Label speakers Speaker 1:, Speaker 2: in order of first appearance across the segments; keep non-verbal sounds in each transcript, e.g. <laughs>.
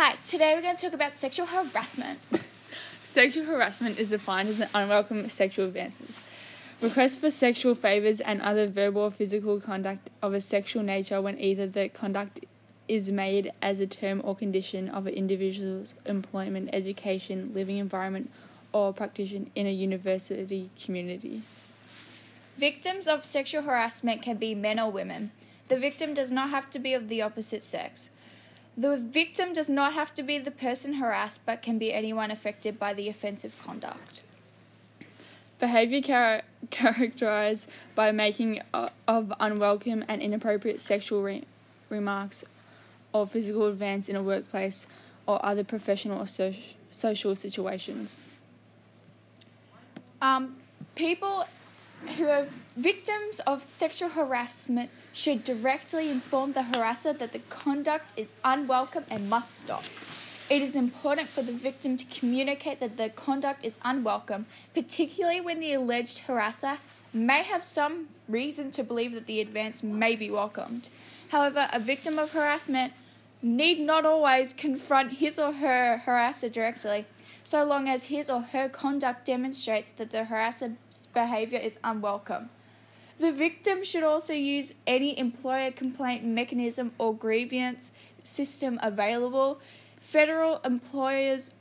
Speaker 1: Hi, today we're going to talk about sexual harassment.
Speaker 2: Sexual harassment is defined as an unwelcome sexual advances. Requests for sexual favors and other verbal or physical conduct of a sexual nature when either the conduct is made as a term or condition of an individual's employment, education, living environment, or practice in a university community.
Speaker 1: Victims of sexual harassment can be men or women. The victim does not have to be of the opposite sex. The victim does not have to be the person harassed, but can be anyone affected by the offensive conduct.
Speaker 2: Behavior char- <laughs> characterized by making uh, of unwelcome and inappropriate sexual re- remarks or physical advance in a workplace or other professional or so- social situations.
Speaker 1: Um, people who are victims of sexual harassment should directly inform the harasser that the conduct is unwelcome and must stop. It is important for the victim to communicate that the conduct is unwelcome, particularly when the alleged harasser may have some reason to believe that the advance may be welcomed. However, a victim of harassment need not always confront his or her harasser directly, so long as his or her conduct demonstrates that the harasser's behavior is unwelcome. The victim should also use any employer complaint mechanism or grievance system available. Federal employers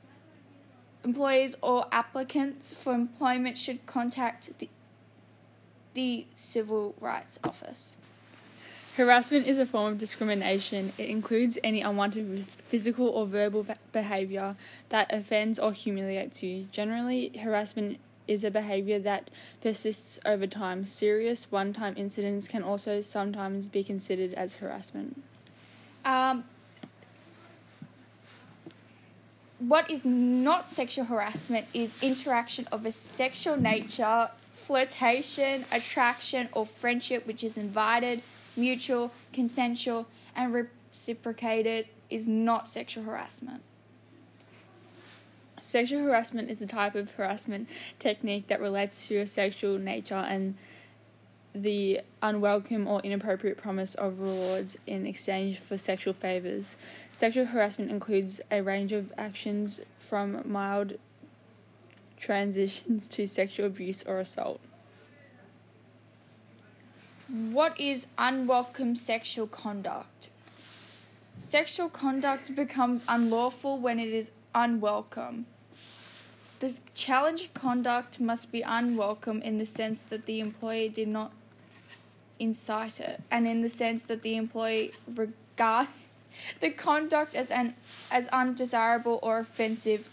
Speaker 1: employees or applicants for employment should contact the, the Civil Rights Office.
Speaker 2: Harassment is a form of discrimination. It includes any unwanted physical or verbal behavior that offends or humiliates you. Generally, harassment is a behavior that persists over time. Serious one time incidents can also sometimes be considered as harassment.
Speaker 1: Um, what is not sexual harassment is interaction of a sexual nature, flirtation, attraction, or friendship which is invited, mutual, consensual, and reciprocated is not sexual harassment.
Speaker 2: Sexual harassment is a type of harassment technique that relates to a sexual nature and the unwelcome or inappropriate promise of rewards in exchange for sexual favors. Sexual harassment includes a range of actions from mild transitions to sexual abuse or assault.
Speaker 1: What is unwelcome sexual conduct? Sexual conduct becomes unlawful when it is unwelcome. The challenge conduct must be unwelcome in the sense that the employee did not incite it, and in the sense that the employee regard <laughs> the conduct as an as undesirable or offensive